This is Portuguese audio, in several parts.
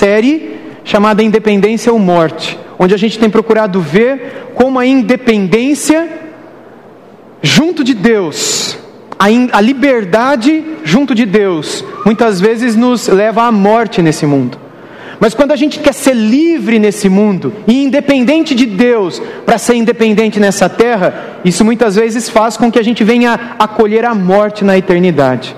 série chamada Independência ou Morte, onde a gente tem procurado ver como a independência junto de Deus, a, a liberdade junto de Deus, muitas vezes nos leva à morte nesse mundo. Mas quando a gente quer ser livre nesse mundo e independente de Deus para ser independente nessa terra, isso muitas vezes faz com que a gente venha acolher a morte na eternidade.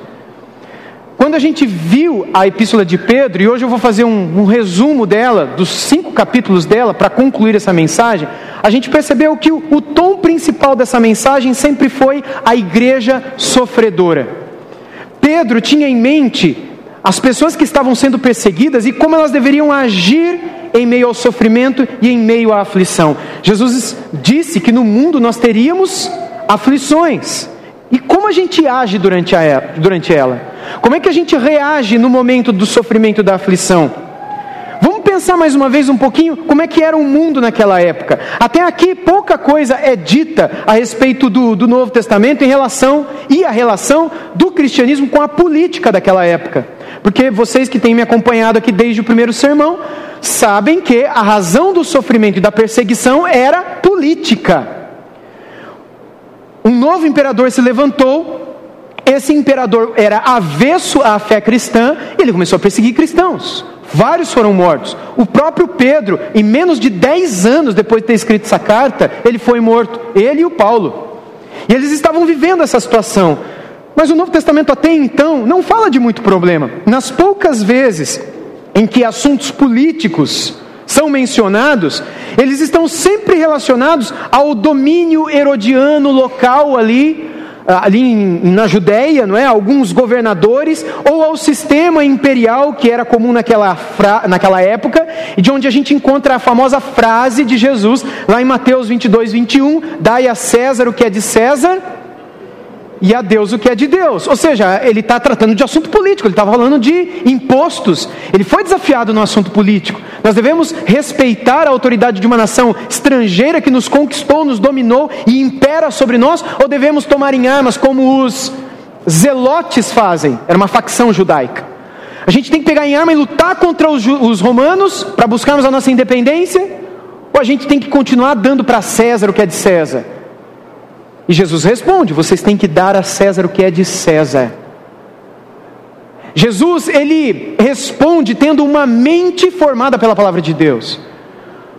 Quando a gente viu a epístola de Pedro, e hoje eu vou fazer um, um resumo dela, dos cinco capítulos dela, para concluir essa mensagem, a gente percebeu que o, o tom principal dessa mensagem sempre foi a igreja sofredora. Pedro tinha em mente as pessoas que estavam sendo perseguidas e como elas deveriam agir em meio ao sofrimento e em meio à aflição. Jesus disse que no mundo nós teríamos aflições. E como a gente age durante, a, durante ela? Como é que a gente reage no momento do sofrimento da aflição? Vamos pensar mais uma vez um pouquinho como é que era o mundo naquela época. Até aqui pouca coisa é dita a respeito do, do Novo Testamento em relação e a relação do cristianismo com a política daquela época. Porque vocês que têm me acompanhado aqui desde o primeiro sermão, sabem que a razão do sofrimento e da perseguição era política. Um novo imperador se levantou, esse imperador era avesso à fé cristã, e ele começou a perseguir cristãos. Vários foram mortos. O próprio Pedro, em menos de 10 anos depois de ter escrito essa carta, ele foi morto. Ele e o Paulo. E eles estavam vivendo essa situação. Mas o Novo Testamento até então não fala de muito problema. Nas poucas vezes em que assuntos políticos são mencionados, eles estão sempre relacionados ao domínio herodiano local ali, ali na Judéia, não é? Alguns governadores ou ao sistema imperial que era comum naquela, naquela época e de onde a gente encontra a famosa frase de Jesus lá em Mateus 22, 21: Dai a César o que é de César e a Deus o que é de Deus. Ou seja, ele está tratando de assunto político, ele estava falando de impostos. Ele foi desafiado no assunto político. Nós devemos respeitar a autoridade de uma nação estrangeira que nos conquistou, nos dominou e impera sobre nós, ou devemos tomar em armas como os zelotes fazem? Era uma facção judaica. A gente tem que pegar em arma e lutar contra os, os romanos para buscarmos a nossa independência? Ou a gente tem que continuar dando para César o que é de César? E Jesus responde: vocês têm que dar a César o que é de César. Jesus, ele responde tendo uma mente formada pela palavra de Deus.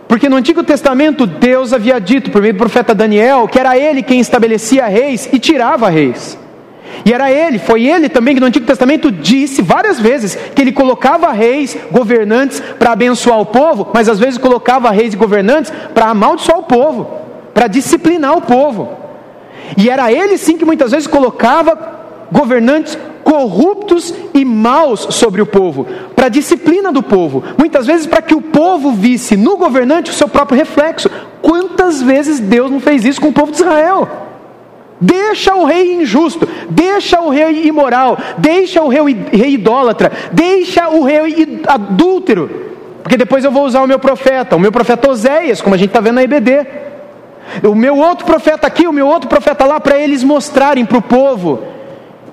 Porque no Antigo Testamento Deus havia dito por meio do profeta Daniel que era ele quem estabelecia reis e tirava reis. E era ele, foi ele também que no Antigo Testamento disse várias vezes que ele colocava reis, governantes para abençoar o povo, mas às vezes colocava reis e governantes para amaldiçoar o povo, para disciplinar o povo. E era ele sim que muitas vezes colocava governantes corruptos e maus sobre o povo, para a disciplina do povo, muitas vezes para que o povo visse no governante o seu próprio reflexo. Quantas vezes Deus não fez isso com o povo de Israel? Deixa o rei injusto, deixa o rei imoral, deixa o rei, rei idólatra, deixa o rei adúltero, porque depois eu vou usar o meu profeta, o meu profeta Oséias, como a gente está vendo na EBD. O meu outro profeta aqui, o meu outro profeta lá, para eles mostrarem para o povo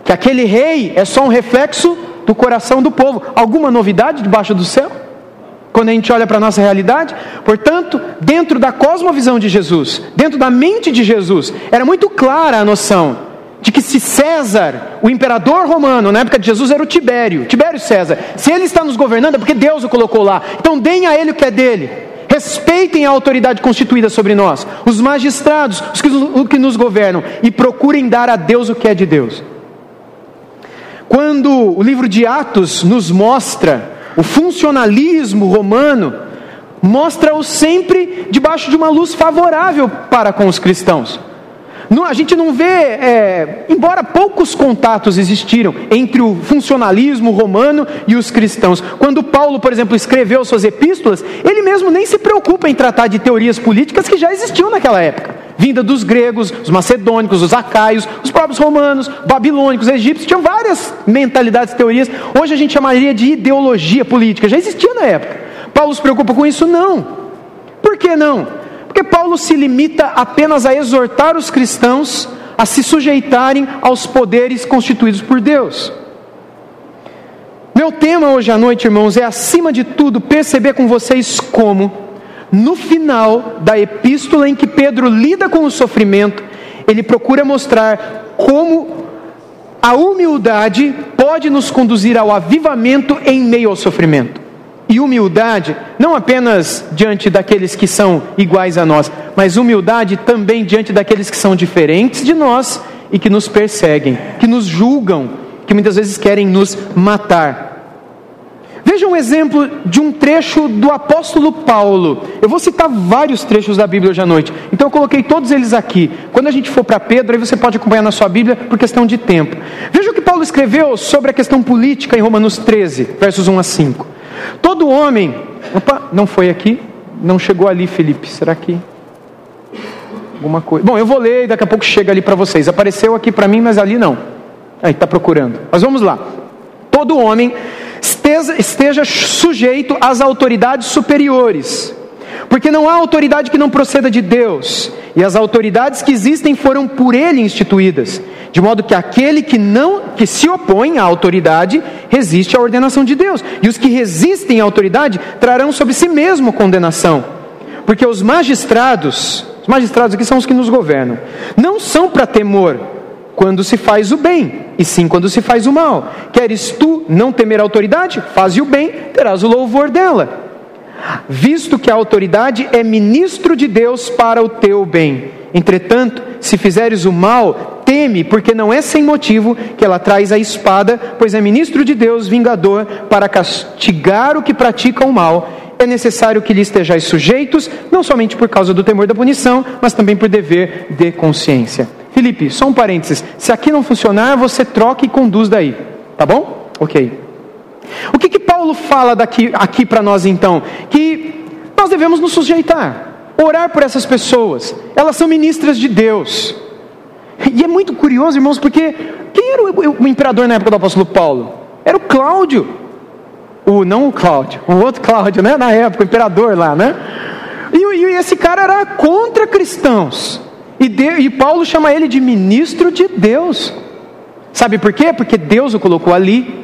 que aquele rei é só um reflexo do coração do povo. Alguma novidade debaixo do céu? Quando a gente olha para a nossa realidade, portanto, dentro da cosmovisão de Jesus, dentro da mente de Jesus, era muito clara a noção de que se César, o imperador romano, na época de Jesus era o Tibério, Tibério César, se ele está nos governando é porque Deus o colocou lá, então deem a ele o que é dele. Respeitem a autoridade constituída sobre nós, os magistrados, os que, os que nos governam, e procurem dar a Deus o que é de Deus. Quando o livro de Atos nos mostra o funcionalismo romano, mostra-o sempre debaixo de uma luz favorável para com os cristãos. Não, a gente não vê, é, embora poucos contatos existiram entre o funcionalismo romano e os cristãos. Quando Paulo, por exemplo, escreveu suas epístolas, ele mesmo nem se preocupa em tratar de teorias políticas que já existiam naquela época. Vinda dos gregos, os macedônicos, os acaios, os próprios romanos, babilônicos, egípcios, tinham várias mentalidades, teorias. Hoje a gente chamaria de ideologia política, já existia na época. Paulo se preocupa com isso? Não. Por que não? Porque Paulo se limita apenas a exortar os cristãos a se sujeitarem aos poderes constituídos por Deus. Meu tema hoje à noite, irmãos, é acima de tudo perceber com vocês como, no final da epístola em que Pedro lida com o sofrimento, ele procura mostrar como a humildade pode nos conduzir ao avivamento em meio ao sofrimento. E humildade, não apenas diante daqueles que são iguais a nós, mas humildade também diante daqueles que são diferentes de nós e que nos perseguem, que nos julgam, que muitas vezes querem nos matar. Veja um exemplo de um trecho do apóstolo Paulo. Eu vou citar vários trechos da Bíblia hoje à noite. Então eu coloquei todos eles aqui. Quando a gente for para Pedro, aí você pode acompanhar na sua Bíblia por questão de tempo. Veja o que Paulo escreveu sobre a questão política em Romanos 13, versos 1 a 5. Todo homem. Opa, não foi aqui? Não chegou ali, Felipe. Será que. Alguma coisa. Bom, eu vou ler e daqui a pouco chega ali para vocês. Apareceu aqui para mim, mas ali não. Aí, está procurando. Mas vamos lá. Todo homem esteja, esteja sujeito às autoridades superiores. Porque não há autoridade que não proceda de Deus, e as autoridades que existem foram por ele instituídas, de modo que aquele que não que se opõe à autoridade resiste à ordenação de Deus, e os que resistem à autoridade trarão sobre si mesmo condenação. Porque os magistrados, os magistrados aqui são os que nos governam, não são para temor quando se faz o bem, e sim quando se faz o mal. Queres tu não temer a autoridade? Faze o bem, terás o louvor dela. Visto que a autoridade é ministro de Deus para o teu bem. Entretanto, se fizeres o mal, teme, porque não é sem motivo que ela traz a espada, pois é ministro de Deus, vingador, para castigar o que pratica o mal. É necessário que lhe estejais sujeitos, não somente por causa do temor da punição, mas também por dever de consciência. Felipe, só um parênteses. Se aqui não funcionar, você troca e conduz daí. Tá bom? Ok. O que, que Paulo fala daqui, aqui para nós então? Que nós devemos nos sujeitar, orar por essas pessoas. Elas são ministras de Deus. E é muito curioso, irmãos, porque quem era o, o imperador na época do apóstolo Paulo? Era o Cláudio. O, não o Cláudio, o outro Cláudio, né? Na época, o imperador lá, né? E, e esse cara era contra cristãos. E, de, e Paulo chama ele de ministro de Deus. Sabe por quê? Porque Deus o colocou ali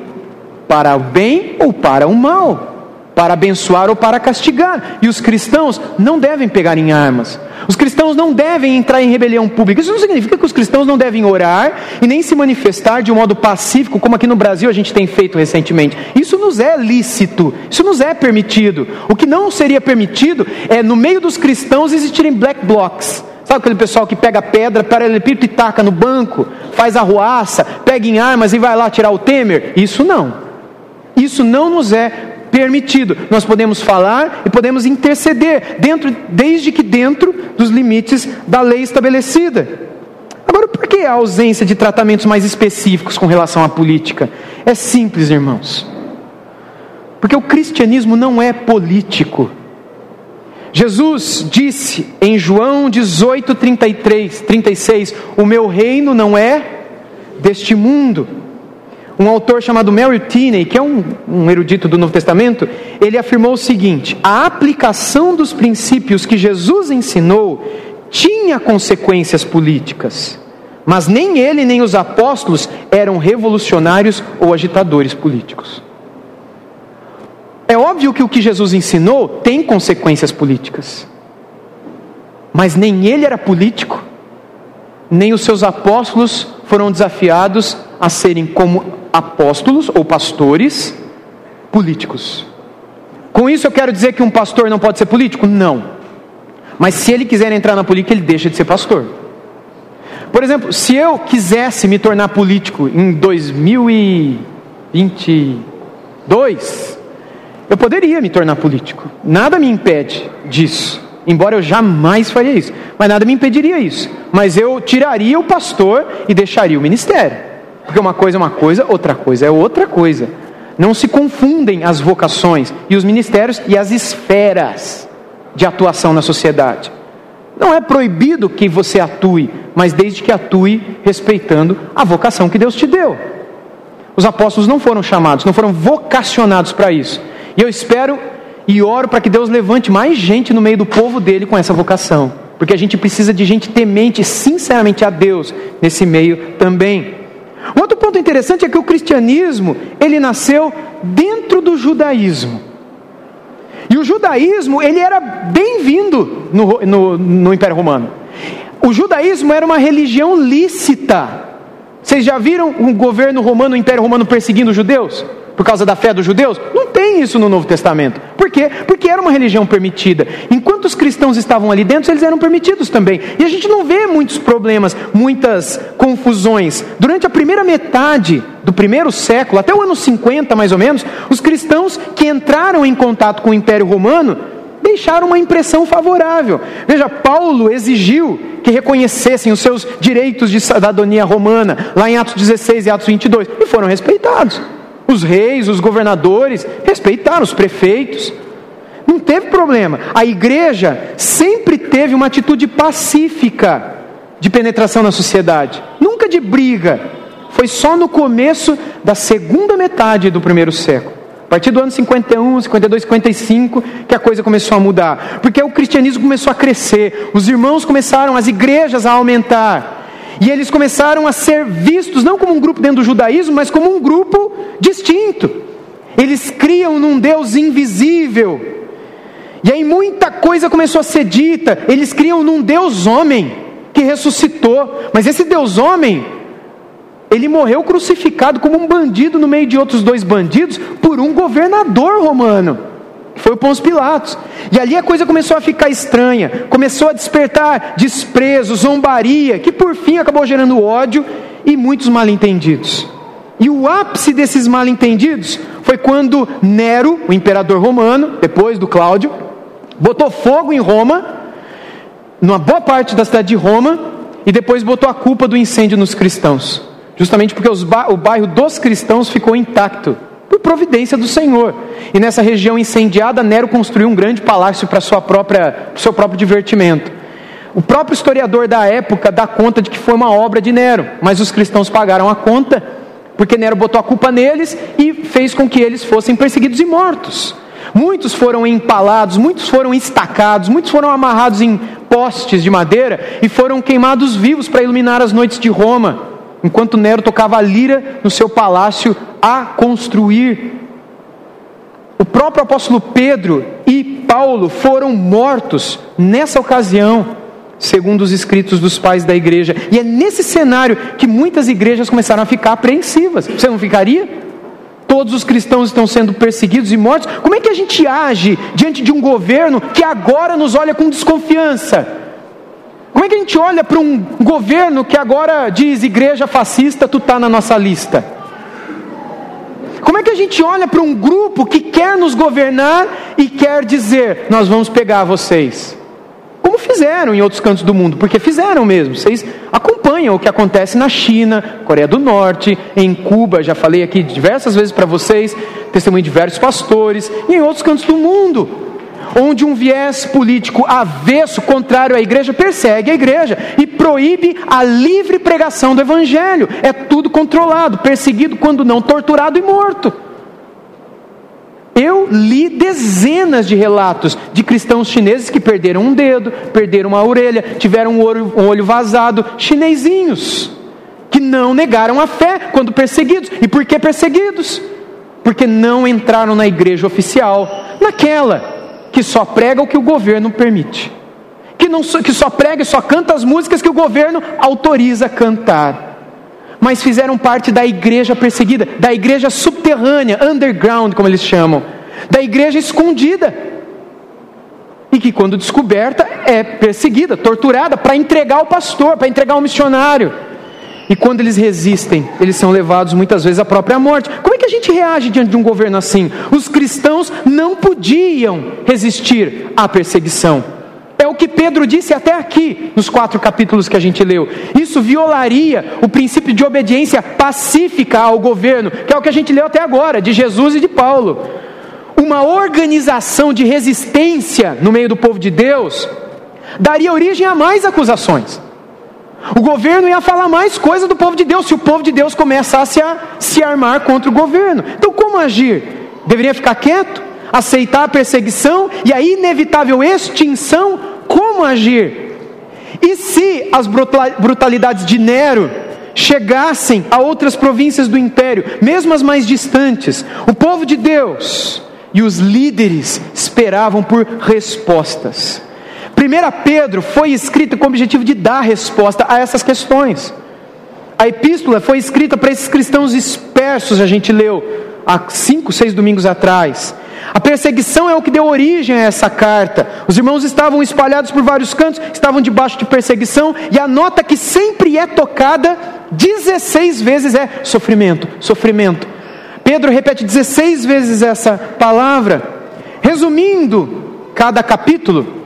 para o bem ou para o mal, para abençoar ou para castigar. E os cristãos não devem pegar em armas. Os cristãos não devem entrar em rebelião pública. Isso não significa que os cristãos não devem orar e nem se manifestar de um modo pacífico, como aqui no Brasil a gente tem feito recentemente. Isso nos é lícito, isso nos é permitido. O que não seria permitido é no meio dos cristãos existirem black blocs Sabe aquele pessoal que pega pedra, paralelepípedo e taca no banco, faz arruaça, pega em armas e vai lá tirar o Temer? Isso não. Isso não nos é permitido. Nós podemos falar e podemos interceder, dentro, desde que dentro dos limites da lei estabelecida. Agora, por que a ausência de tratamentos mais específicos com relação à política? É simples, irmãos. Porque o cristianismo não é político. Jesus disse em João 18, 33, 36: O meu reino não é deste mundo. Um autor chamado Mary Tinney, que é um, um erudito do Novo Testamento, ele afirmou o seguinte: a aplicação dos princípios que Jesus ensinou tinha consequências políticas, mas nem ele nem os apóstolos eram revolucionários ou agitadores políticos. É óbvio que o que Jesus ensinou tem consequências políticas. Mas nem ele era político, nem os seus apóstolos foram desafiados a serem como apóstolos ou pastores políticos. Com isso eu quero dizer que um pastor não pode ser político? Não. Mas se ele quiser entrar na política, ele deixa de ser pastor. Por exemplo, se eu quisesse me tornar político em 2022, eu poderia me tornar político, nada me impede disso, embora eu jamais faria isso, mas nada me impediria isso. Mas eu tiraria o pastor e deixaria o ministério, porque uma coisa é uma coisa, outra coisa é outra coisa. Não se confundem as vocações e os ministérios e as esferas de atuação na sociedade. Não é proibido que você atue, mas desde que atue respeitando a vocação que Deus te deu. Os apóstolos não foram chamados, não foram vocacionados para isso. E eu espero e oro para que Deus levante mais gente no meio do povo dele com essa vocação. Porque a gente precisa de gente temente sinceramente a Deus nesse meio também. Um outro ponto interessante é que o cristianismo, ele nasceu dentro do judaísmo. E o judaísmo, ele era bem-vindo no, no, no Império Romano. O judaísmo era uma religião lícita. Vocês já viram o governo romano, o Império Romano perseguindo os judeus? Por causa da fé dos judeus? Não isso no Novo Testamento. Por quê? Porque era uma religião permitida. Enquanto os cristãos estavam ali dentro, eles eram permitidos também. E a gente não vê muitos problemas, muitas confusões. Durante a primeira metade do primeiro século, até o ano 50 mais ou menos, os cristãos que entraram em contato com o Império Romano deixaram uma impressão favorável. Veja, Paulo exigiu que reconhecessem os seus direitos de cidadania romana, lá em Atos 16 e Atos 22, e foram respeitados. Os reis, os governadores respeitaram, os prefeitos. Não teve problema. A igreja sempre teve uma atitude pacífica de penetração na sociedade, nunca de briga. Foi só no começo da segunda metade do primeiro século. A partir do ano 51, 52, 55, que a coisa começou a mudar. Porque o cristianismo começou a crescer, os irmãos começaram, as igrejas a aumentar. E eles começaram a ser vistos não como um grupo dentro do judaísmo, mas como um grupo distinto. Eles criam num Deus invisível. E aí muita coisa começou a ser dita. Eles criam num Deus homem que ressuscitou. Mas esse Deus homem, ele morreu crucificado como um bandido no meio de outros dois bandidos por um governador romano. Foi o Pôncio Pilatos. E ali a coisa começou a ficar estranha, começou a despertar desprezo, zombaria, que por fim acabou gerando ódio e muitos mal-entendidos. E o ápice desses mal-entendidos foi quando Nero, o imperador romano, depois do Cláudio, botou fogo em Roma, numa boa parte da cidade de Roma, e depois botou a culpa do incêndio nos cristãos. Justamente porque ba o bairro dos cristãos ficou intacto providência do Senhor. E nessa região incendiada, Nero construiu um grande palácio para sua própria, seu próprio divertimento. O próprio historiador da época dá conta de que foi uma obra de Nero, mas os cristãos pagaram a conta, porque Nero botou a culpa neles e fez com que eles fossem perseguidos e mortos. Muitos foram empalados, muitos foram estacados, muitos foram amarrados em postes de madeira e foram queimados vivos para iluminar as noites de Roma, enquanto Nero tocava a lira no seu palácio a construir. O próprio apóstolo Pedro e Paulo foram mortos nessa ocasião, segundo os escritos dos pais da igreja. E é nesse cenário que muitas igrejas começaram a ficar apreensivas. Você não ficaria? Todos os cristãos estão sendo perseguidos e mortos. Como é que a gente age diante de um governo que agora nos olha com desconfiança? Como é que a gente olha para um governo que agora diz igreja fascista, tu está na nossa lista? Como é que a gente olha para um grupo que quer nos governar e quer dizer: nós vamos pegar vocês? Como fizeram em outros cantos do mundo, porque fizeram mesmo. Vocês acompanham o que acontece na China, Coreia do Norte, em Cuba, já falei aqui diversas vezes para vocês, testemunho de diversos pastores, e em outros cantos do mundo onde um viés político avesso, contrário à igreja, persegue a igreja e proíbe a livre pregação do evangelho. É tudo controlado, perseguido quando não, torturado e morto. Eu li dezenas de relatos de cristãos chineses que perderam um dedo, perderam uma orelha, tiveram um olho, um olho vazado, chinesinhos, que não negaram a fé quando perseguidos. E por que perseguidos? Porque não entraram na igreja oficial, naquela que só prega o que o governo permite, que, não, que só prega e só canta as músicas que o governo autoriza cantar, mas fizeram parte da igreja perseguida, da igreja subterrânea, underground, como eles chamam, da igreja escondida, e que, quando descoberta, é perseguida, torturada, para entregar o pastor, para entregar o missionário. E quando eles resistem, eles são levados muitas vezes à própria morte. Como a gente reage diante de um governo assim? Os cristãos não podiam resistir à perseguição. É o que Pedro disse até aqui, nos quatro capítulos que a gente leu. Isso violaria o princípio de obediência pacífica ao governo, que é o que a gente leu até agora, de Jesus e de Paulo. Uma organização de resistência no meio do povo de Deus daria origem a mais acusações. O governo ia falar mais coisa do povo de Deus se o povo de Deus começasse a se armar contra o governo. Então, como agir? Deveria ficar quieto? Aceitar a perseguição e a inevitável extinção? Como agir? E se as brutalidades de Nero chegassem a outras províncias do império, mesmo as mais distantes. O povo de Deus e os líderes esperavam por respostas. 1 Pedro foi escrita com o objetivo de dar resposta a essas questões. A epístola foi escrita para esses cristãos dispersos, a gente leu há cinco, seis domingos atrás. A perseguição é o que deu origem a essa carta. Os irmãos estavam espalhados por vários cantos, estavam debaixo de perseguição, e a nota que sempre é tocada 16 vezes é sofrimento, sofrimento. Pedro repete 16 vezes essa palavra. Resumindo cada capítulo,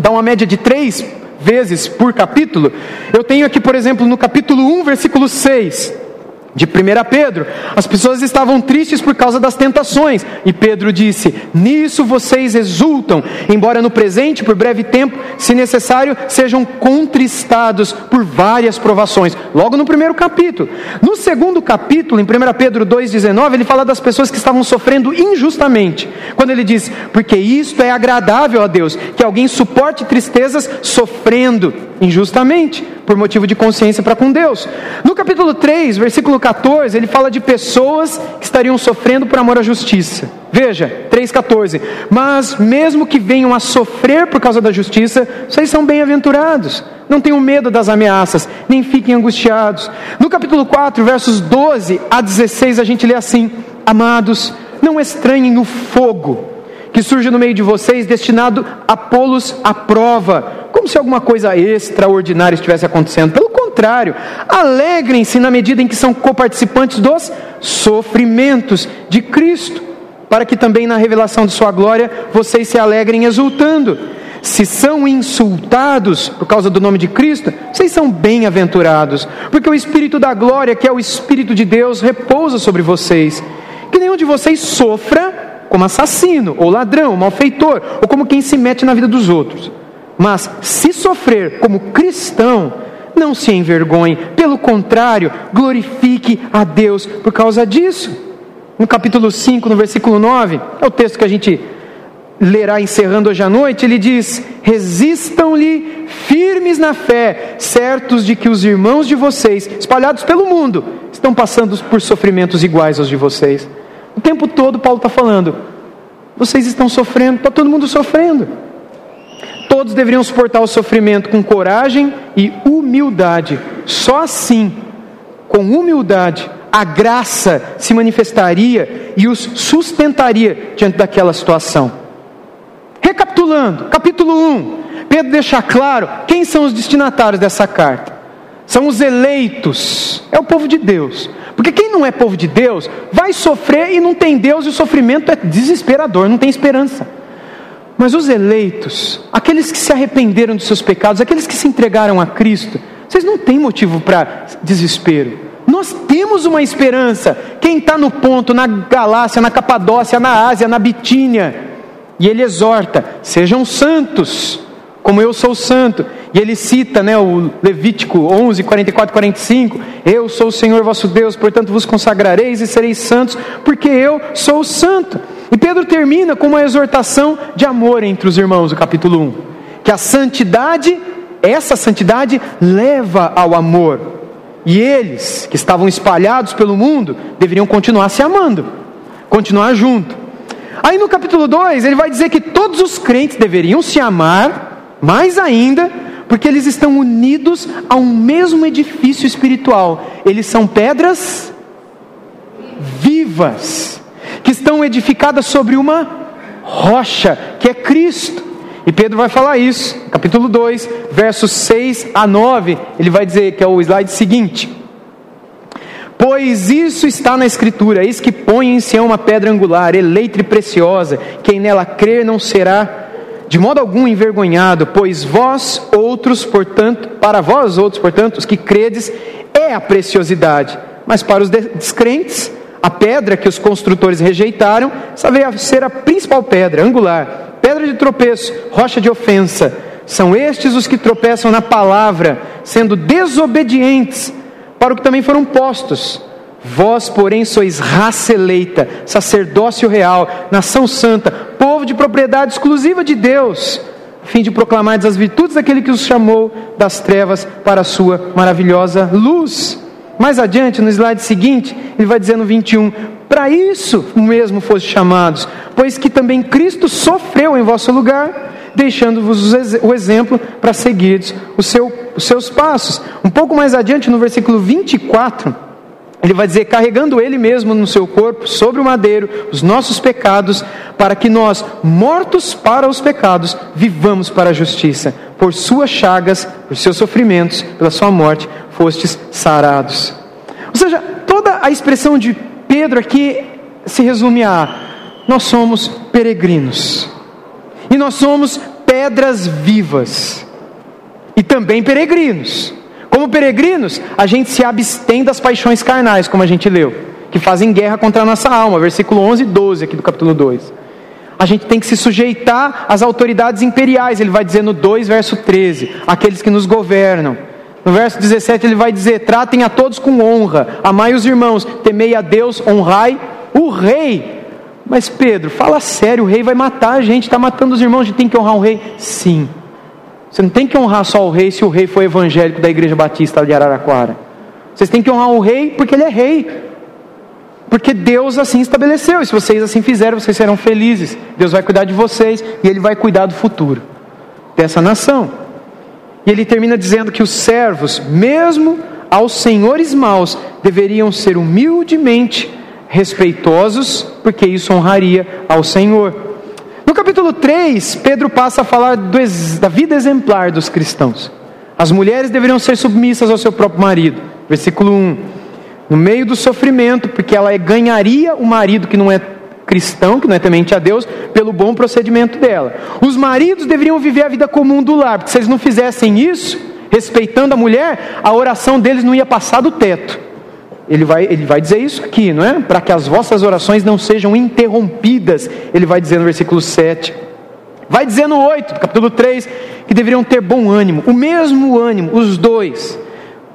dá uma média de três vezes por capítulo. Eu tenho aqui, por exemplo, no capítulo 1, versículo 6 de 1 Pedro, as pessoas estavam tristes por causa das tentações, e Pedro disse: Nisso vocês exultam, embora no presente, por breve tempo, se necessário, sejam contristados por várias provações. Logo no primeiro capítulo. No segundo capítulo, em 1 Pedro 2,19, ele fala das pessoas que estavam sofrendo injustamente, quando ele diz: Porque isto é agradável a Deus, que alguém suporte tristezas sofrendo injustamente por motivo de consciência para com Deus. No capítulo 3, versículo 14, ele fala de pessoas que estariam sofrendo por amor à justiça. Veja, 3,14. Mas mesmo que venham a sofrer por causa da justiça, vocês são bem-aventurados. Não tenham medo das ameaças, nem fiquem angustiados. No capítulo 4, versos 12 a 16, a gente lê assim: Amados, não estranhem o fogo que surge no meio de vocês, destinado a pô-los à prova como se alguma coisa extraordinária estivesse acontecendo. Pelo contrário, alegrem-se na medida em que são coparticipantes dos sofrimentos de Cristo, para que também na revelação de Sua glória vocês se alegrem exultando. Se são insultados por causa do nome de Cristo, vocês são bem-aventurados, porque o Espírito da glória, que é o Espírito de Deus, repousa sobre vocês. Que nenhum de vocês sofra como assassino, ou ladrão, ou malfeitor, ou como quem se mete na vida dos outros. Mas se sofrer como cristão, não se envergonhe, pelo contrário, glorifique a Deus por causa disso. No capítulo 5, no versículo 9, é o texto que a gente lerá encerrando hoje à noite, ele diz: Resistam-lhe firmes na fé, certos de que os irmãos de vocês, espalhados pelo mundo, estão passando por sofrimentos iguais aos de vocês. O tempo todo Paulo está falando: vocês estão sofrendo, está todo mundo sofrendo. Todos deveriam suportar o sofrimento com coragem e humildade. Só assim, com humildade, a graça se manifestaria e os sustentaria diante daquela situação. Recapitulando, capítulo 1, Pedro deixa claro quem são os destinatários dessa carta. São os eleitos, é o povo de Deus. Porque quem não é povo de Deus vai sofrer e não tem Deus e o sofrimento é desesperador, não tem esperança. Mas os eleitos, aqueles que se arrependeram dos seus pecados, aqueles que se entregaram a Cristo, vocês não têm motivo para desespero. Nós temos uma esperança. Quem está no ponto, na Galácia, na Capadócia, na Ásia, na Bitínia, e ele exorta: sejam santos, como eu sou santo. E ele cita né, o Levítico 11, 44 45: Eu sou o Senhor vosso Deus, portanto vos consagrareis e sereis santos, porque eu sou santo. E Pedro termina com uma exortação de amor entre os irmãos, o capítulo 1. Que a santidade, essa santidade, leva ao amor. E eles, que estavam espalhados pelo mundo, deveriam continuar se amando, continuar junto. Aí no capítulo 2, ele vai dizer que todos os crentes deveriam se amar, mais ainda, porque eles estão unidos a um mesmo edifício espiritual. Eles são pedras vivas que estão edificadas sobre uma rocha, que é Cristo. E Pedro vai falar isso, capítulo 2, versos 6 a 9. Ele vai dizer que é o slide seguinte: Pois isso está na Escritura: eis que põe em Sião uma pedra angular, eleita e preciosa, quem nela crer não será de modo algum envergonhado, pois vós outros, portanto, para vós outros, portanto, os que credes, é a preciosidade, mas para os descrentes, a pedra que os construtores rejeitaram, a ser a principal pedra, angular, pedra de tropeço, rocha de ofensa. São estes os que tropeçam na palavra, sendo desobedientes para o que também foram postos. Vós, porém, sois raça eleita, sacerdócio real, nação santa, povo de propriedade exclusiva de Deus, a fim de proclamar as virtudes daquele que os chamou das trevas para a sua maravilhosa luz. Mais adiante, no slide seguinte, ele vai dizer no 21: Para isso mesmo foste chamados, pois que também Cristo sofreu em vosso lugar, deixando-vos o exemplo para seguir os, seu, os seus passos. Um pouco mais adiante, no versículo 24, ele vai dizer: carregando Ele mesmo no seu corpo, sobre o madeiro, os nossos pecados, para que nós, mortos para os pecados, vivamos para a justiça. Por suas chagas, por seus sofrimentos, pela sua morte, fostes sarados. Ou seja, toda a expressão de Pedro aqui se resume a: nós somos peregrinos, e nós somos pedras vivas, e também peregrinos. Como peregrinos, a gente se abstém das paixões carnais, como a gente leu, que fazem guerra contra a nossa alma, versículo 11 e 12 aqui do capítulo 2. A gente tem que se sujeitar às autoridades imperiais, ele vai dizer no 2, verso 13, aqueles que nos governam. No verso 17 ele vai dizer: tratem a todos com honra, amai os irmãos, temei a Deus, honrai o rei. Mas Pedro, fala sério, o rei vai matar a gente, está matando os irmãos, a gente tem que honrar o rei? Sim. Você não tem que honrar só o rei se o rei foi evangélico da Igreja Batista de Araraquara. Vocês têm que honrar o rei porque ele é rei. Porque Deus assim estabeleceu, e se vocês assim fizerem, vocês serão felizes. Deus vai cuidar de vocês e Ele vai cuidar do futuro dessa nação. E ele termina dizendo que os servos, mesmo aos senhores maus, deveriam ser humildemente respeitosos, porque isso honraria ao Senhor. No capítulo 3, Pedro passa a falar do, da vida exemplar dos cristãos. As mulheres deveriam ser submissas ao seu próprio marido. Versículo 1. No meio do sofrimento, porque ela ganharia o marido que não é cristão, que não é temente a Deus, pelo bom procedimento dela. Os maridos deveriam viver a vida comum do lar, porque se eles não fizessem isso, respeitando a mulher, a oração deles não ia passar do teto. Ele vai, ele vai dizer isso aqui, não é? Para que as vossas orações não sejam interrompidas, ele vai dizer no versículo 7. Vai dizer no 8, capítulo 3, que deveriam ter bom ânimo, o mesmo ânimo, os dois,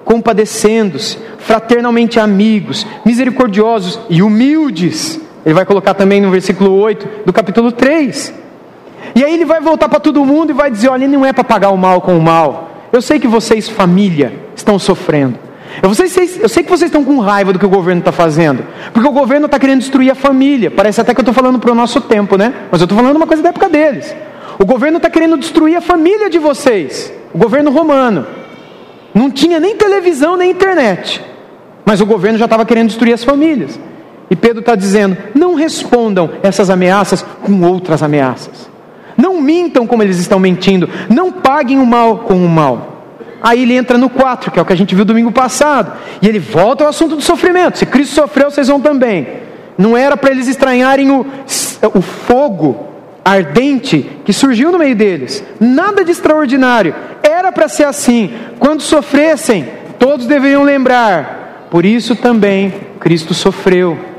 compadecendo-se, fraternalmente amigos, misericordiosos e humildes ele vai colocar também no versículo 8 do capítulo 3. E aí ele vai voltar para todo mundo e vai dizer: olha, não é para pagar o mal com o mal. Eu sei que vocês, família, estão sofrendo. Eu, vocês, eu sei que vocês estão com raiva do que o governo está fazendo. Porque o governo está querendo destruir a família. Parece até que eu estou falando para o nosso tempo, né? Mas eu estou falando uma coisa da época deles. O governo está querendo destruir a família de vocês. O governo romano. Não tinha nem televisão nem internet. Mas o governo já estava querendo destruir as famílias. E Pedro está dizendo: não respondam essas ameaças com outras ameaças. Não mintam como eles estão mentindo. Não paguem o mal com o mal. Aí ele entra no 4, que é o que a gente viu domingo passado. E ele volta ao assunto do sofrimento. Se Cristo sofreu, vocês vão também. Não era para eles estranharem o, o fogo ardente que surgiu no meio deles. Nada de extraordinário. Era para ser assim. Quando sofressem, todos deveriam lembrar. Por isso também Cristo sofreu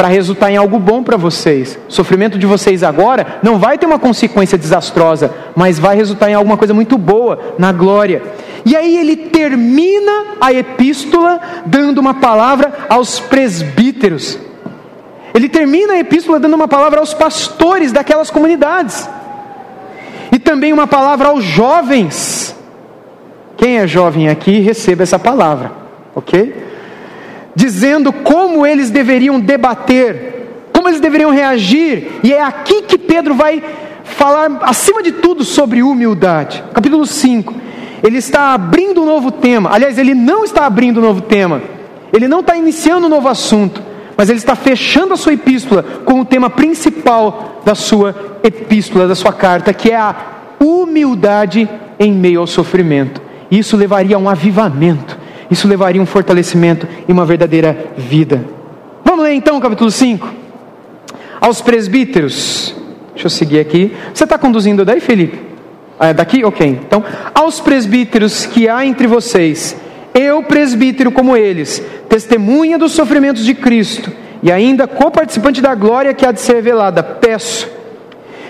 para resultar em algo bom para vocês. O sofrimento de vocês agora não vai ter uma consequência desastrosa, mas vai resultar em alguma coisa muito boa na glória. E aí ele termina a epístola dando uma palavra aos presbíteros. Ele termina a epístola dando uma palavra aos pastores daquelas comunidades. E também uma palavra aos jovens. Quem é jovem aqui, receba essa palavra, ok? Dizendo como eles deveriam debater, como eles deveriam reagir, e é aqui que Pedro vai falar, acima de tudo, sobre humildade. Capítulo 5. Ele está abrindo um novo tema, aliás, ele não está abrindo um novo tema, ele não está iniciando um novo assunto, mas ele está fechando a sua epístola com o tema principal da sua epístola, da sua carta, que é a humildade em meio ao sofrimento. Isso levaria a um avivamento isso levaria um fortalecimento e uma verdadeira vida. Vamos ler então o capítulo 5. Aos presbíteros. Deixa eu seguir aqui. Você está conduzindo daí, Felipe? Ah, é daqui? Ok. Então, aos presbíteros que há entre vocês, eu, presbítero como eles, testemunha dos sofrimentos de Cristo e ainda co-participante da glória que há de ser revelada, peço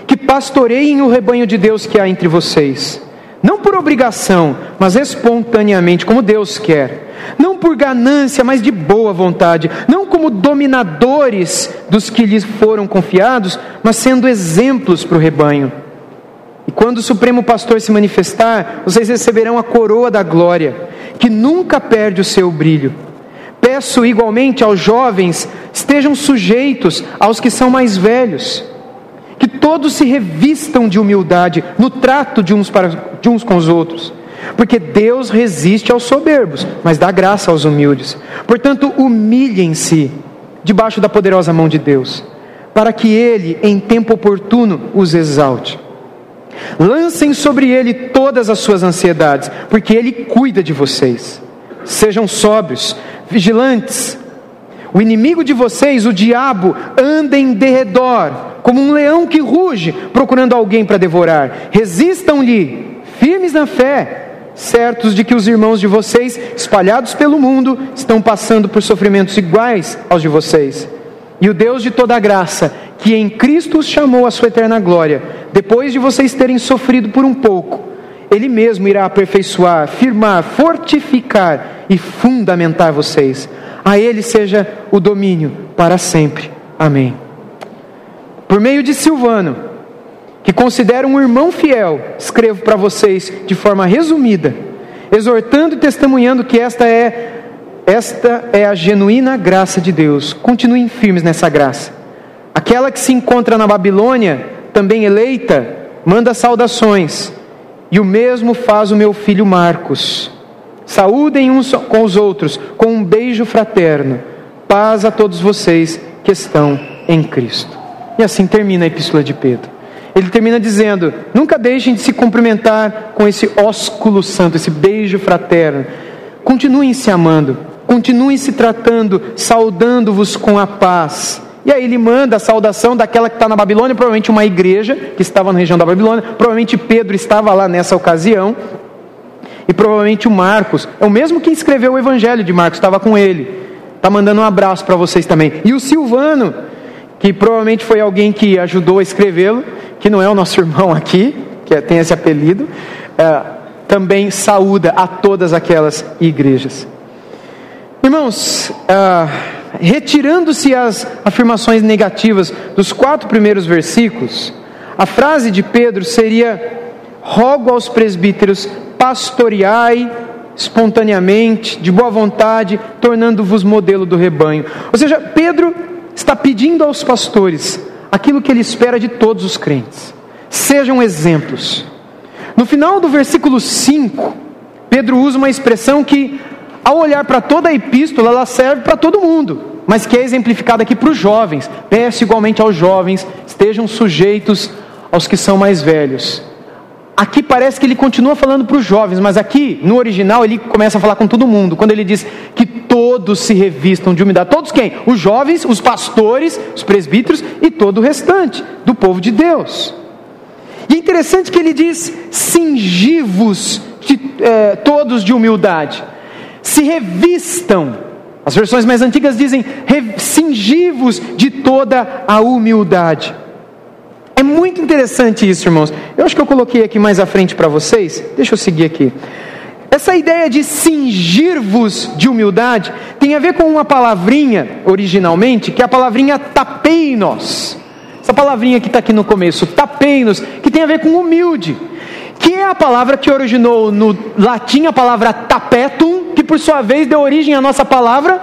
que pastoreiem o rebanho de Deus que há entre vocês não por obrigação, mas espontaneamente, como Deus quer. Não por ganância, mas de boa vontade. Não como dominadores dos que lhes foram confiados, mas sendo exemplos para o rebanho. E quando o Supremo Pastor se manifestar, vocês receberão a coroa da glória, que nunca perde o seu brilho. Peço igualmente aos jovens, estejam sujeitos aos que são mais velhos, todos se revistam de humildade no trato de uns, para, de uns com os outros, porque Deus resiste aos soberbos, mas dá graça aos humildes. Portanto, humilhem-se debaixo da poderosa mão de Deus, para que Ele, em tempo oportuno, os exalte. Lancem sobre ele todas as suas ansiedades, porque ele cuida de vocês. Sejam sóbrios, vigilantes. O inimigo de vocês, o diabo, anda em derredor, como um leão que ruge, procurando alguém para devorar. Resistam-lhe, firmes na fé, certos de que os irmãos de vocês, espalhados pelo mundo, estão passando por sofrimentos iguais aos de vocês. E o Deus de toda graça, que em Cristo os chamou à sua eterna glória, depois de vocês terem sofrido por um pouco, Ele mesmo irá aperfeiçoar, firmar, fortificar e fundamentar vocês. A Ele seja o domínio para sempre. Amém. Por meio de Silvano, que considero um irmão fiel, escrevo para vocês de forma resumida, exortando e testemunhando que esta é esta é a genuína graça de Deus. Continuem firmes nessa graça. Aquela que se encontra na Babilônia, também eleita, manda saudações. E o mesmo faz o meu filho Marcos. Saúdem uns com os outros com um beijo fraterno. Paz a todos vocês que estão em Cristo. E assim termina a epístola de Pedro. Ele termina dizendo: Nunca deixem de se cumprimentar com esse ósculo santo, esse beijo fraterno. Continuem se amando, continuem se tratando, saudando-vos com a paz. E aí ele manda a saudação daquela que está na Babilônia, provavelmente uma igreja que estava na região da Babilônia, provavelmente Pedro estava lá nessa ocasião, e provavelmente o Marcos, é o mesmo que escreveu o Evangelho de Marcos, estava com ele. Está mandando um abraço para vocês também. E o Silvano, que provavelmente foi alguém que ajudou a escrevê-lo, que não é o nosso irmão aqui, que é, tem esse apelido, é, também saúda a todas aquelas igrejas. Irmãos, uh, retirando-se as afirmações negativas dos quatro primeiros versículos, a frase de Pedro seria: Rogo aos presbíteros, pastoreai espontaneamente, de boa vontade, tornando-vos modelo do rebanho. Ou seja, Pedro está pedindo aos pastores aquilo que ele espera de todos os crentes: sejam exemplos. No final do versículo 5, Pedro usa uma expressão que ao olhar para toda a epístola, ela serve para todo mundo, mas que é exemplificada aqui para os jovens. Peço igualmente aos jovens, estejam sujeitos aos que são mais velhos. Aqui parece que ele continua falando para os jovens, mas aqui, no original, ele começa a falar com todo mundo. Quando ele diz que todos se revistam de humildade. Todos quem? Os jovens, os pastores, os presbíteros e todo o restante do povo de Deus. E é interessante que ele diz: cingivos de, eh, todos de humildade se revistam. As versões mais antigas dizem cingivos de toda a humildade. É muito interessante isso, irmãos. Eu acho que eu coloquei aqui mais à frente para vocês. Deixa eu seguir aqui. Essa ideia de cingir-vos de humildade tem a ver com uma palavrinha, originalmente, que é a palavrinha tapeinos. Essa palavrinha que está aqui no começo, tapeinos, que tem a ver com humilde que é a palavra que originou no latim a palavra tapetum, que por sua vez deu origem à nossa palavra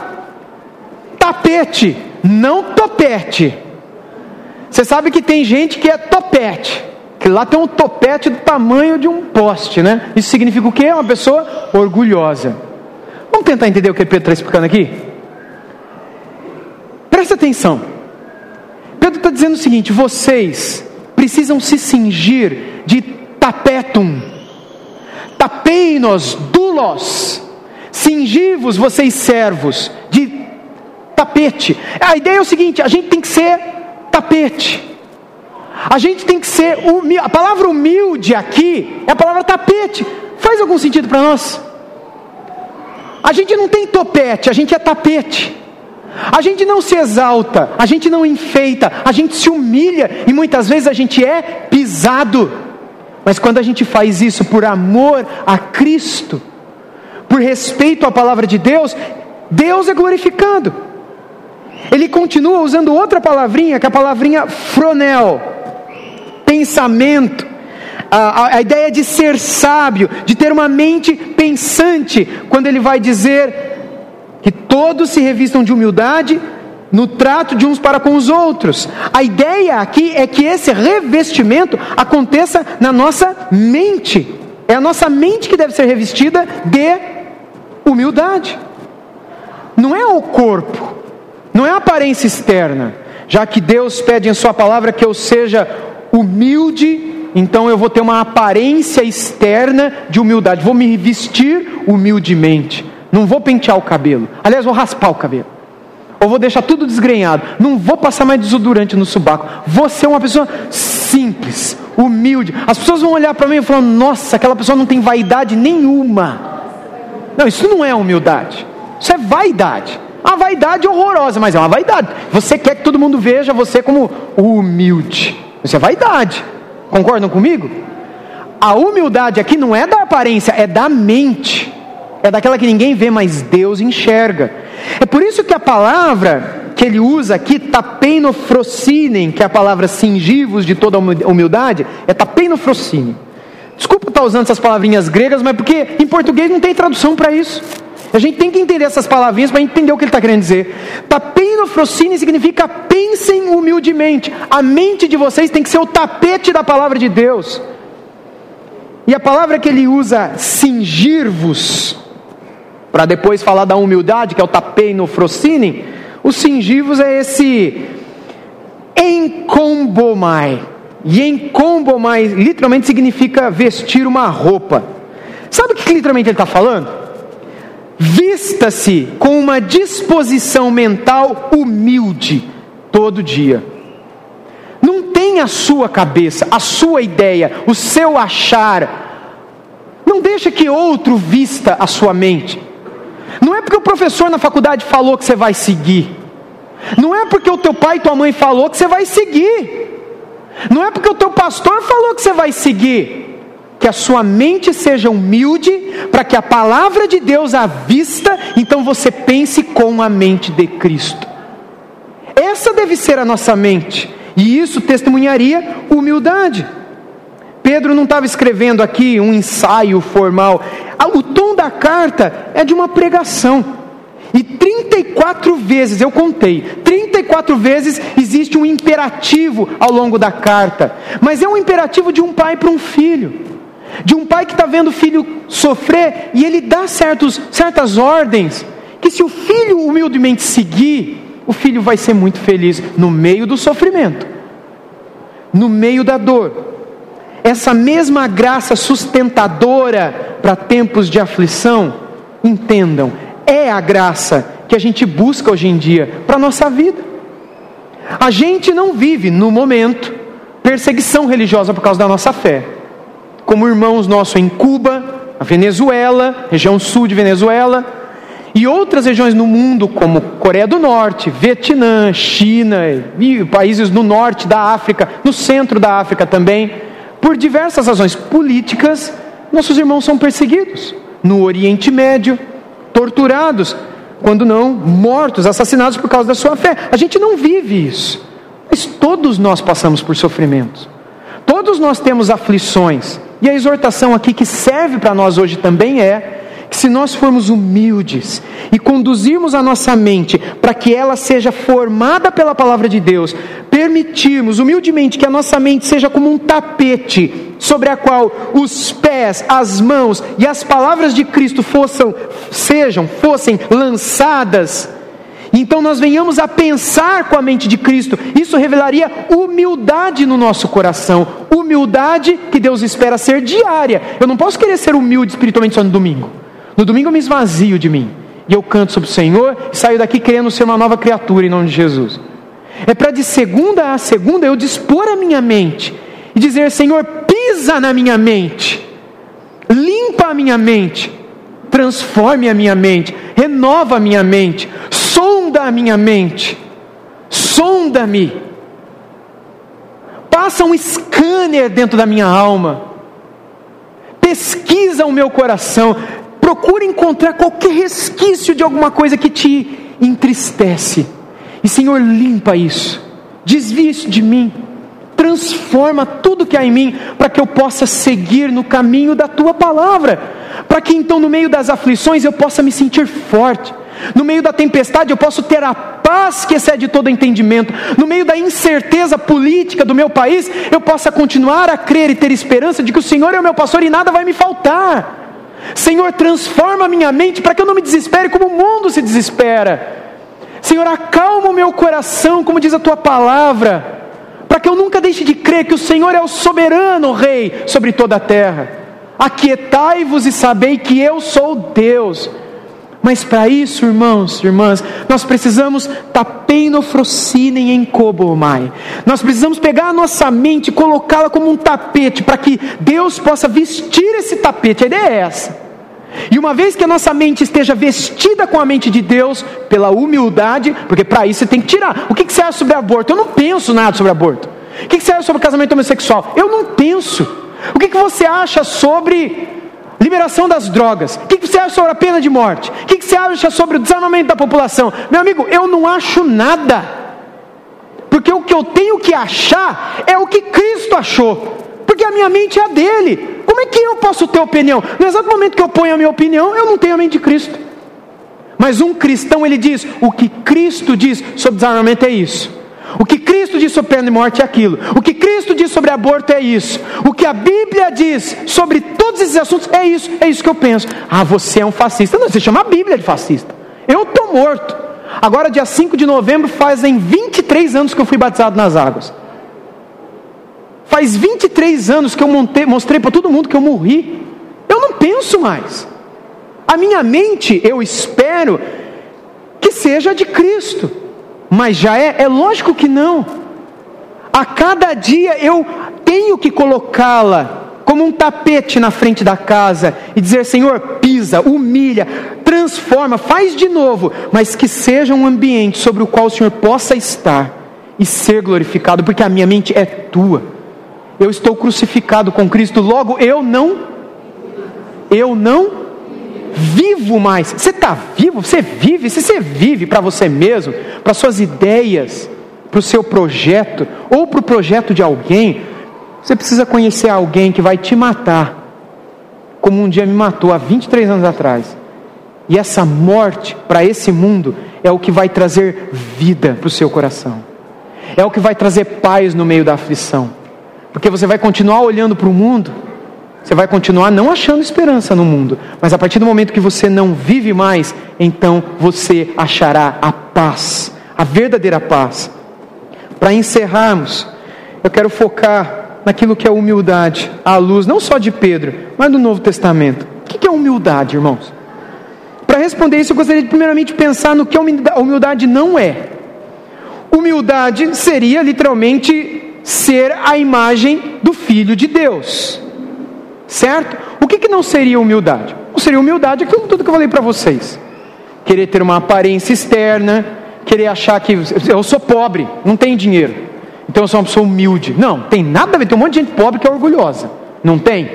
tapete, não topete. Você sabe que tem gente que é topete, que lá tem um topete do tamanho de um poste, né? Isso significa o quê? Uma pessoa orgulhosa. Vamos tentar entender o que Pedro está explicando aqui? Presta atenção. Pedro está dizendo o seguinte: vocês precisam se cingir de tapetum, tapeinos, dulos, cingivos vocês servos, de tapete. A ideia é o seguinte: a gente tem que ser tapete. A gente tem que ser humilde. A palavra humilde aqui é a palavra tapete. Faz algum sentido para nós? A gente não tem topete, a gente é tapete. A gente não se exalta, a gente não enfeita, a gente se humilha e muitas vezes a gente é pisado. Mas quando a gente faz isso por amor a Cristo, por respeito à palavra de Deus, Deus é glorificado. Ele continua usando outra palavrinha, que é a palavrinha fronel, pensamento. a, a ideia de ser sábio, de ter uma mente pensante, quando ele vai dizer que todos se revistam de humildade no trato de uns para com os outros. A ideia aqui é que esse revestimento aconteça na nossa mente. É a nossa mente que deve ser revestida de humildade. Não é o corpo, não é aparência externa. Já que Deus pede em Sua palavra que eu seja humilde, então eu vou ter uma aparência externa de humildade, vou me vestir humildemente. Não vou pentear o cabelo, aliás, vou raspar o cabelo ou vou deixar tudo desgrenhado, não vou passar mais desodorante no subaco, vou ser uma pessoa simples, humilde. As pessoas vão olhar para mim e falar: nossa, aquela pessoa não tem vaidade nenhuma. Não, isso não é humildade, isso é vaidade. Uma vaidade horrorosa, mas é uma vaidade. Você quer que todo mundo veja você como humilde. Isso é vaidade. Concordam comigo? A humildade aqui não é da aparência, é da mente. É daquela que ninguém vê, mas Deus enxerga. É por isso que a palavra que ele usa aqui, tapeinofrocinem, que é a palavra cingivos de toda humildade, é tapeinofrocinem. Desculpa estar usando essas palavrinhas gregas, mas porque em português não tem tradução para isso. A gente tem que entender essas palavrinhas para entender o que ele está querendo dizer. Tapeinofrocine significa pensem humildemente. A mente de vocês tem que ser o tapete da palavra de Deus. E a palavra que ele usa, cingir-vos, para depois falar da humildade, que é o tapei no frocine, os cingivos é esse encombomai. E encombomai literalmente significa vestir uma roupa. Sabe o que literalmente ele está falando? Vista-se com uma disposição mental humilde todo dia. Não tem a sua cabeça, a sua ideia, o seu achar. Não deixa que outro vista a sua mente. Não é porque o professor na faculdade falou que você vai seguir. Não é porque o teu pai e tua mãe falou que você vai seguir. Não é porque o teu pastor falou que você vai seguir. Que a sua mente seja humilde, para que a palavra de Deus à vista, então você pense com a mente de Cristo. Essa deve ser a nossa mente, e isso testemunharia humildade. Pedro não estava escrevendo aqui um ensaio formal. O tom da carta é de uma pregação. E 34 vezes, eu contei, 34 vezes existe um imperativo ao longo da carta. Mas é um imperativo de um pai para um filho. De um pai que está vendo o filho sofrer e ele dá certos, certas ordens. Que se o filho humildemente seguir, o filho vai ser muito feliz no meio do sofrimento, no meio da dor essa mesma graça sustentadora para tempos de aflição, entendam, é a graça que a gente busca hoje em dia para a nossa vida. A gente não vive, no momento, perseguição religiosa por causa da nossa fé. Como irmãos nossos em Cuba, a Venezuela, região sul de Venezuela, e outras regiões no mundo, como Coreia do Norte, Vietnã, China, e países no norte da África, no centro da África também, por diversas razões políticas, nossos irmãos são perseguidos. No Oriente Médio, torturados, quando não mortos, assassinados por causa da sua fé. A gente não vive isso. Mas todos nós passamos por sofrimentos. Todos nós temos aflições. E a exortação aqui que serve para nós hoje também é que se nós formos humildes e conduzirmos a nossa mente para que ela seja formada pela palavra de Deus, permitirmos humildemente que a nossa mente seja como um tapete sobre a qual os pés, as mãos e as palavras de Cristo fossem, sejam, fossem lançadas, então nós venhamos a pensar com a mente de Cristo, isso revelaria humildade no nosso coração, humildade que Deus espera ser diária. Eu não posso querer ser humilde espiritualmente só no domingo. No domingo eu me esvazio de mim. E eu canto sobre o Senhor e saio daqui querendo ser uma nova criatura em nome de Jesus. É para de segunda a segunda eu dispor a minha mente e dizer: Senhor, pisa na minha mente, limpa a minha mente, transforme a minha mente, renova a minha mente, sonda a minha mente, sonda-me, passa um scanner dentro da minha alma, pesquisa o meu coração, procura encontrar qualquer resquício de alguma coisa que te entristece. E Senhor, limpa isso, desvia isso de mim, transforma tudo que há em mim, para que eu possa seguir no caminho da tua palavra, para que então no meio das aflições eu possa me sentir forte, no meio da tempestade eu posso ter a paz que excede todo entendimento, no meio da incerteza política do meu país, eu possa continuar a crer e ter esperança de que o Senhor é o meu pastor e nada vai me faltar. Senhor, transforma a minha mente para que eu não me desespere como o mundo se desespera. Senhor, acalma o meu coração, como diz a tua palavra para que eu nunca deixe de crer que o Senhor é o soberano Rei sobre toda a terra. Aquietai-vos e sabei que eu sou Deus. Mas para isso, irmãos, irmãs, nós precisamos tapenofrocinem em cobomai. Nós precisamos pegar a nossa mente e colocá-la como um tapete para que Deus possa vestir esse tapete. A ideia é essa. E uma vez que a nossa mente esteja vestida com a mente de Deus, pela humildade, porque para isso você tem que tirar. O que, que você acha sobre aborto? Eu não penso nada sobre aborto. O que, que você acha sobre casamento homossexual? Eu não penso. O que, que você acha sobre liberação das drogas? O que, você acha sobre a pena de morte? O que você acha sobre o desarmamento da população? Meu amigo, eu não acho nada. Porque o que eu tenho que achar é o que Cristo achou. Porque a minha mente é a dele. Como é que eu posso ter opinião? No exato momento que eu ponho a minha opinião, eu não tenho a mente de Cristo. Mas um cristão, ele diz: o que Cristo diz sobre desarmamento é isso. O que Cristo diz sobre pena de morte é aquilo. O que Cristo diz sobre aborto é isso. O que a Bíblia diz sobre todos esses assuntos é isso. É isso que eu penso. Ah, você é um fascista. Não, você chama a Bíblia de fascista. Eu estou morto. Agora, dia 5 de novembro, fazem 23 anos que eu fui batizado nas águas. Faz 23 anos que eu montei, mostrei para todo mundo que eu morri. Eu não penso mais. A minha mente, eu espero que seja de Cristo. Mas já é? É lógico que não. A cada dia eu tenho que colocá-la como um tapete na frente da casa e dizer: Senhor, pisa, humilha, transforma, faz de novo, mas que seja um ambiente sobre o qual o Senhor possa estar e ser glorificado, porque a minha mente é tua eu estou crucificado com Cristo, logo eu não, eu não vivo mais. Você está vivo? Você vive? Se você vive para você mesmo, para suas ideias, para o seu projeto, ou para o projeto de alguém, você precisa conhecer alguém que vai te matar, como um dia me matou há 23 anos atrás. E essa morte para esse mundo é o que vai trazer vida para o seu coração, é o que vai trazer paz no meio da aflição. Porque você vai continuar olhando para o mundo, você vai continuar não achando esperança no mundo, mas a partir do momento que você não vive mais, então você achará a paz, a verdadeira paz. Para encerrarmos, eu quero focar naquilo que é humildade, à luz não só de Pedro, mas do Novo Testamento. O que é humildade, irmãos? Para responder isso, eu gostaria de primeiramente pensar no que a humildade não é. Humildade seria literalmente ser a imagem do Filho de Deus. Certo? O que, que não seria humildade? Não seria humildade aquilo tudo que eu falei para vocês. Querer ter uma aparência externa, querer achar que eu sou pobre, não tenho dinheiro, então eu sou uma pessoa humilde. Não, tem nada a ver. Tem um monte de gente pobre que é orgulhosa. Não tem?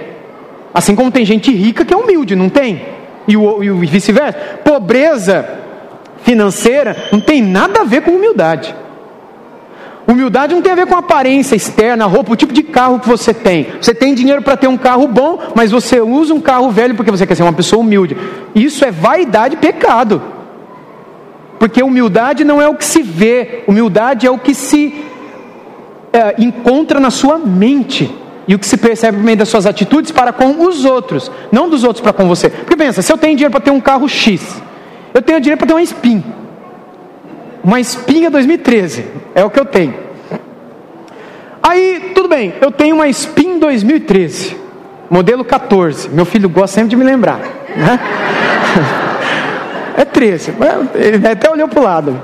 Assim como tem gente rica que é humilde, não tem? E o, e vice-versa. Pobreza financeira não tem nada a ver com humildade. Humildade não tem a ver com aparência externa, roupa, o tipo de carro que você tem. Você tem dinheiro para ter um carro bom, mas você usa um carro velho porque você quer ser uma pessoa humilde. Isso é vaidade e pecado. Porque humildade não é o que se vê, humildade é o que se é, encontra na sua mente e o que se percebe por meio das suas atitudes para com os outros, não dos outros para com você. Porque pensa, se eu tenho dinheiro para ter um carro X, eu tenho dinheiro para ter uma Spin uma espinha 2013, é o que eu tenho. Aí, tudo bem, eu tenho uma Spin 2013, modelo 14. Meu filho gosta sempre de me lembrar, né? É 13, ele até olhou para o lado.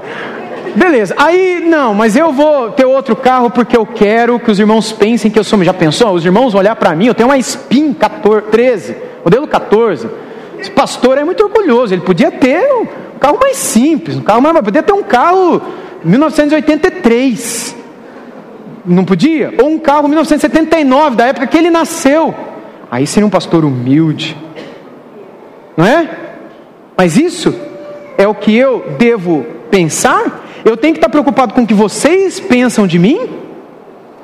Beleza, aí não, mas eu vou ter outro carro porque eu quero que os irmãos pensem que eu sou. Já pensou? Os irmãos olhar para mim, eu tenho uma Spin 14, 13, modelo 14. Esse pastor é muito orgulhoso, ele podia ter um carro mais simples, um carro mais. Podia ter um carro 1983. Não podia? Ou um carro 1979, da época que ele nasceu. Aí seria um pastor humilde. Não é? Mas isso é o que eu devo pensar? Eu tenho que estar preocupado com o que vocês pensam de mim?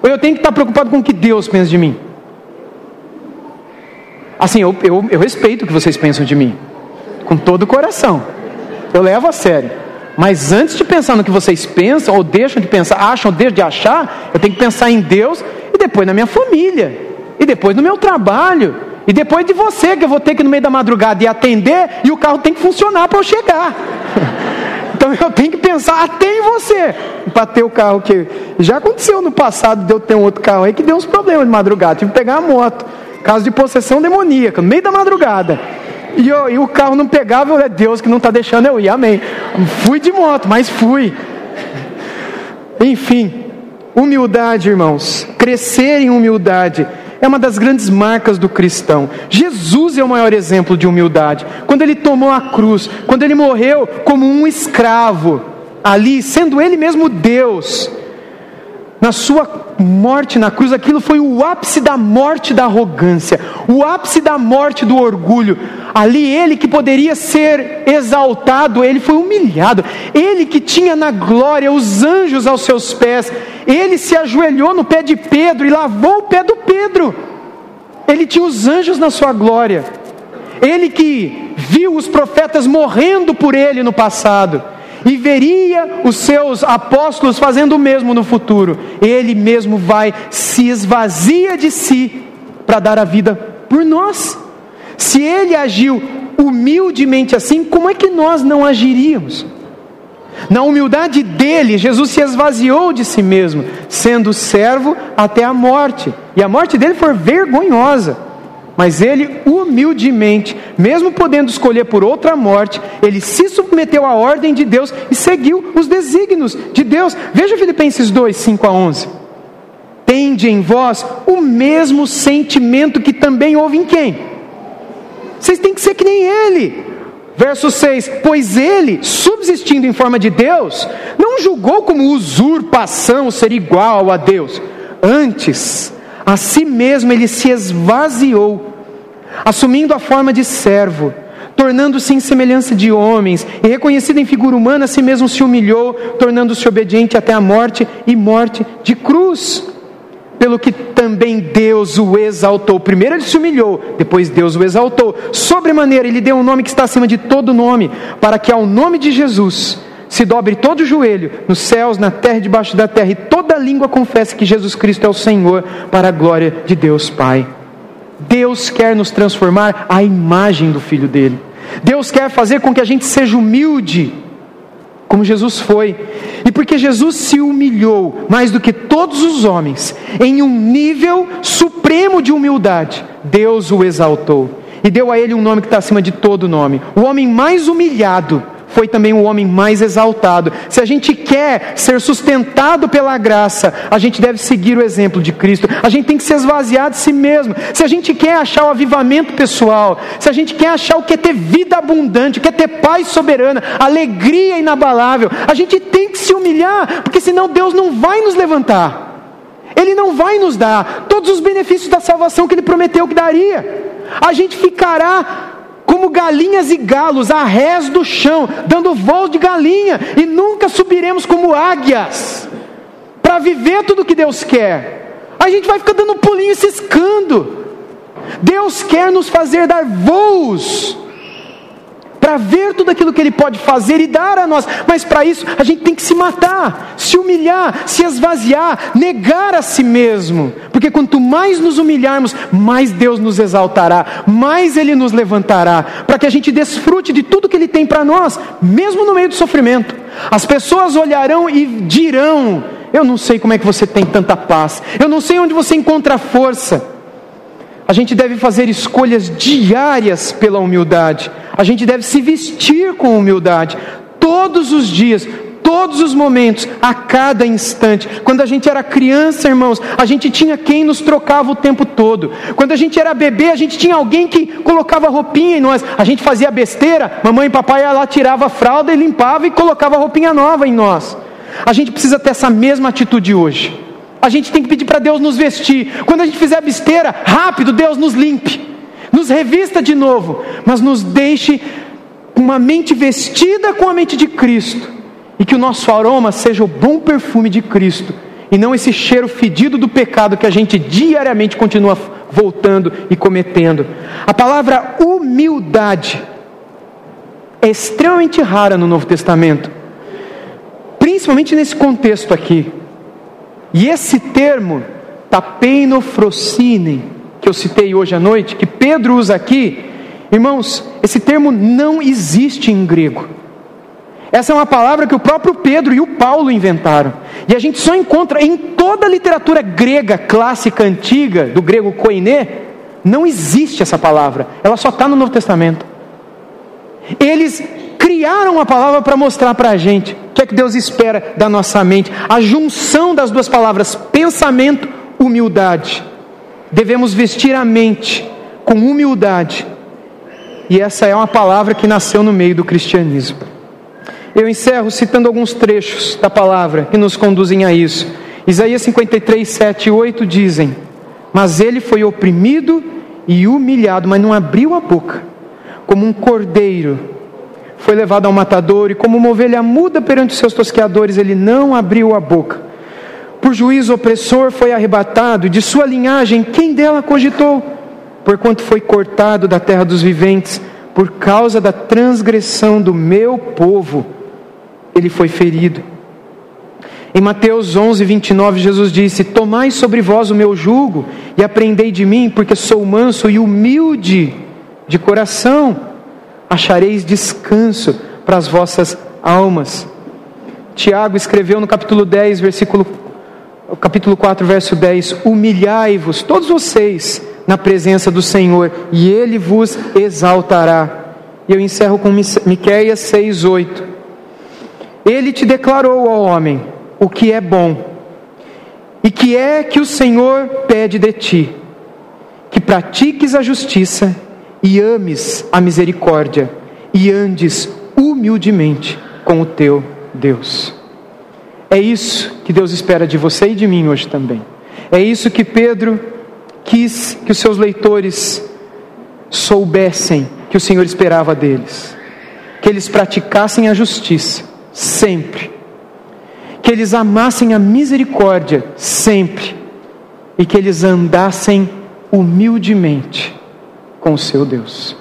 Ou eu tenho que estar preocupado com o que Deus pensa de mim? Assim, eu, eu, eu respeito o que vocês pensam de mim, com todo o coração. Eu levo a sério. Mas antes de pensar no que vocês pensam, ou deixam de pensar, acham, ou deixam de achar, eu tenho que pensar em Deus e depois na minha família, e depois no meu trabalho, e depois de você, que eu vou ter que no meio da madrugada ir atender e o carro tem que funcionar para eu chegar. Então eu tenho que pensar até em você para ter o carro que já aconteceu no passado de eu ter um outro carro aí que deu uns problemas de madrugada, tive que pegar a moto, caso de possessão demoníaca, no meio da madrugada. E, eu, e o carro não pegava, eu, é Deus que não está deixando eu ir, amém. Fui de moto, mas fui. Enfim, humildade, irmãos, crescer em humildade é uma das grandes marcas do cristão. Jesus é o maior exemplo de humildade. Quando ele tomou a cruz, quando ele morreu como um escravo, ali, sendo ele mesmo Deus, na sua morte na cruz, aquilo foi o ápice da morte da arrogância, o ápice da morte do orgulho. Ali, ele que poderia ser exaltado, ele foi humilhado. Ele que tinha na glória os anjos aos seus pés, ele se ajoelhou no pé de Pedro e lavou o pé do Pedro. Ele tinha os anjos na sua glória. Ele que viu os profetas morrendo por ele no passado e veria os seus apóstolos fazendo o mesmo no futuro. Ele mesmo vai, se esvazia de si para dar a vida por nós. Se ele agiu humildemente assim, como é que nós não agiríamos? Na humildade dele, Jesus se esvaziou de si mesmo, sendo servo até a morte. E a morte dele foi vergonhosa. Mas ele, humildemente, mesmo podendo escolher por outra morte, ele se submeteu à ordem de Deus e seguiu os desígnios de Deus. Veja Filipenses 2, 5 a 11. Tende em vós o mesmo sentimento que também houve em quem? Vocês têm que ser que nem ele. Verso 6: Pois ele, subsistindo em forma de Deus, não julgou como usurpação ser igual a Deus. Antes, a si mesmo ele se esvaziou, assumindo a forma de servo, tornando-se em semelhança de homens, e reconhecido em figura humana, a si mesmo se humilhou, tornando-se obediente até a morte e morte de cruz. Pelo que também Deus o exaltou. Primeiro ele se humilhou, depois Deus o exaltou. Sobremaneira, ele deu um nome que está acima de todo nome, para que ao nome de Jesus se dobre todo o joelho, nos céus, na terra e debaixo da terra, e toda língua confesse que Jesus Cristo é o Senhor, para a glória de Deus Pai. Deus quer nos transformar à imagem do Filho dele. Deus quer fazer com que a gente seja humilde, como Jesus foi. E porque Jesus se humilhou mais do que todos os homens, em um nível supremo de humildade, Deus o exaltou e deu a ele um nome que está acima de todo nome. O homem mais humilhado foi também o homem mais exaltado. Se a gente quer ser sustentado pela graça, a gente deve seguir o exemplo de Cristo. A gente tem que se esvaziar de si mesmo. Se a gente quer achar o avivamento pessoal, se a gente quer achar o que é ter vida abundante, o que é ter paz soberana, alegria inabalável, a gente tem que se humilhar, porque senão Deus não vai nos levantar. Ele não vai nos dar todos os benefícios da salvação que ele prometeu que daria. A gente ficará como galinhas e galos, a rés do chão, dando voo de galinha, e nunca subiremos como águias, para viver tudo o que Deus quer. A gente vai ficar dando pulinho e ciscando. Deus quer nos fazer dar voos para ver tudo aquilo que Ele pode fazer e dar a nós. Mas para isso a gente tem que se matar, se humilhar, se esvaziar, negar a si mesmo. Porque quanto mais nos humilharmos, mais Deus nos exaltará, mais Ele nos levantará, para que a gente desfrute de tudo que Ele tem para nós, mesmo no meio do sofrimento. As pessoas olharão e dirão: Eu não sei como é que você tem tanta paz, eu não sei onde você encontra força. A gente deve fazer escolhas diárias pela humildade. A gente deve se vestir com humildade todos os dias, todos os momentos, a cada instante. Quando a gente era criança, irmãos, a gente tinha quem nos trocava o tempo todo. Quando a gente era bebê, a gente tinha alguém que colocava roupinha em nós. A gente fazia besteira, mamãe e papai ia lá, tirava a fralda e limpava e colocava roupinha nova em nós. A gente precisa ter essa mesma atitude hoje a gente tem que pedir para Deus nos vestir. Quando a gente fizer besteira, rápido, Deus nos limpe, nos revista de novo, mas nos deixe com uma mente vestida com a mente de Cristo, e que o nosso aroma seja o bom perfume de Cristo, e não esse cheiro fedido do pecado que a gente diariamente continua voltando e cometendo. A palavra humildade é extremamente rara no Novo Testamento, principalmente nesse contexto aqui. E esse termo, tapeinofrocine, que eu citei hoje à noite, que Pedro usa aqui, irmãos, esse termo não existe em grego. Essa é uma palavra que o próprio Pedro e o Paulo inventaram. E a gente só encontra em toda a literatura grega clássica antiga, do grego koiné, não existe essa palavra. Ela só está no Novo Testamento. Eles criaram a palavra para mostrar para a gente o que é que Deus espera da nossa mente. A junção das duas palavras, pensamento, humildade. Devemos vestir a mente com humildade. E essa é uma palavra que nasceu no meio do cristianismo. Eu encerro citando alguns trechos da palavra que nos conduzem a isso. Isaías 53, 7 e 8 dizem: Mas ele foi oprimido e humilhado, mas não abriu a boca como um cordeiro foi levado ao matador, e como uma ovelha muda perante os seus tosqueadores, ele não abriu a boca. Por juízo opressor foi arrebatado, e de sua linhagem, quem dela cogitou? Porquanto foi cortado da terra dos viventes, por causa da transgressão do meu povo, ele foi ferido. Em Mateus 11, 29, Jesus disse: Tomai sobre vós o meu jugo e aprendei de mim, porque sou manso e humilde de coração, achareis descanso para as vossas almas. Tiago escreveu no capítulo 10, versículo capítulo 4, verso 10: Humilhai-vos todos vocês na presença do Senhor, e ele vos exaltará. E eu encerro com Miqueias 6, 8. Ele te declarou, ó homem, o que é bom, e que é que o Senhor pede de ti, que pratiques a justiça e ames a misericórdia e andes humildemente com o teu Deus. É isso que Deus espera de você e de mim hoje também. É isso que Pedro quis que os seus leitores soubessem que o Senhor esperava deles. Que eles praticassem a justiça sempre. Que eles amassem a misericórdia sempre. E que eles andassem humildemente com o seu Deus.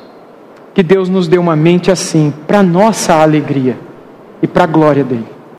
Que Deus nos dê uma mente assim, para nossa alegria e para a glória dele.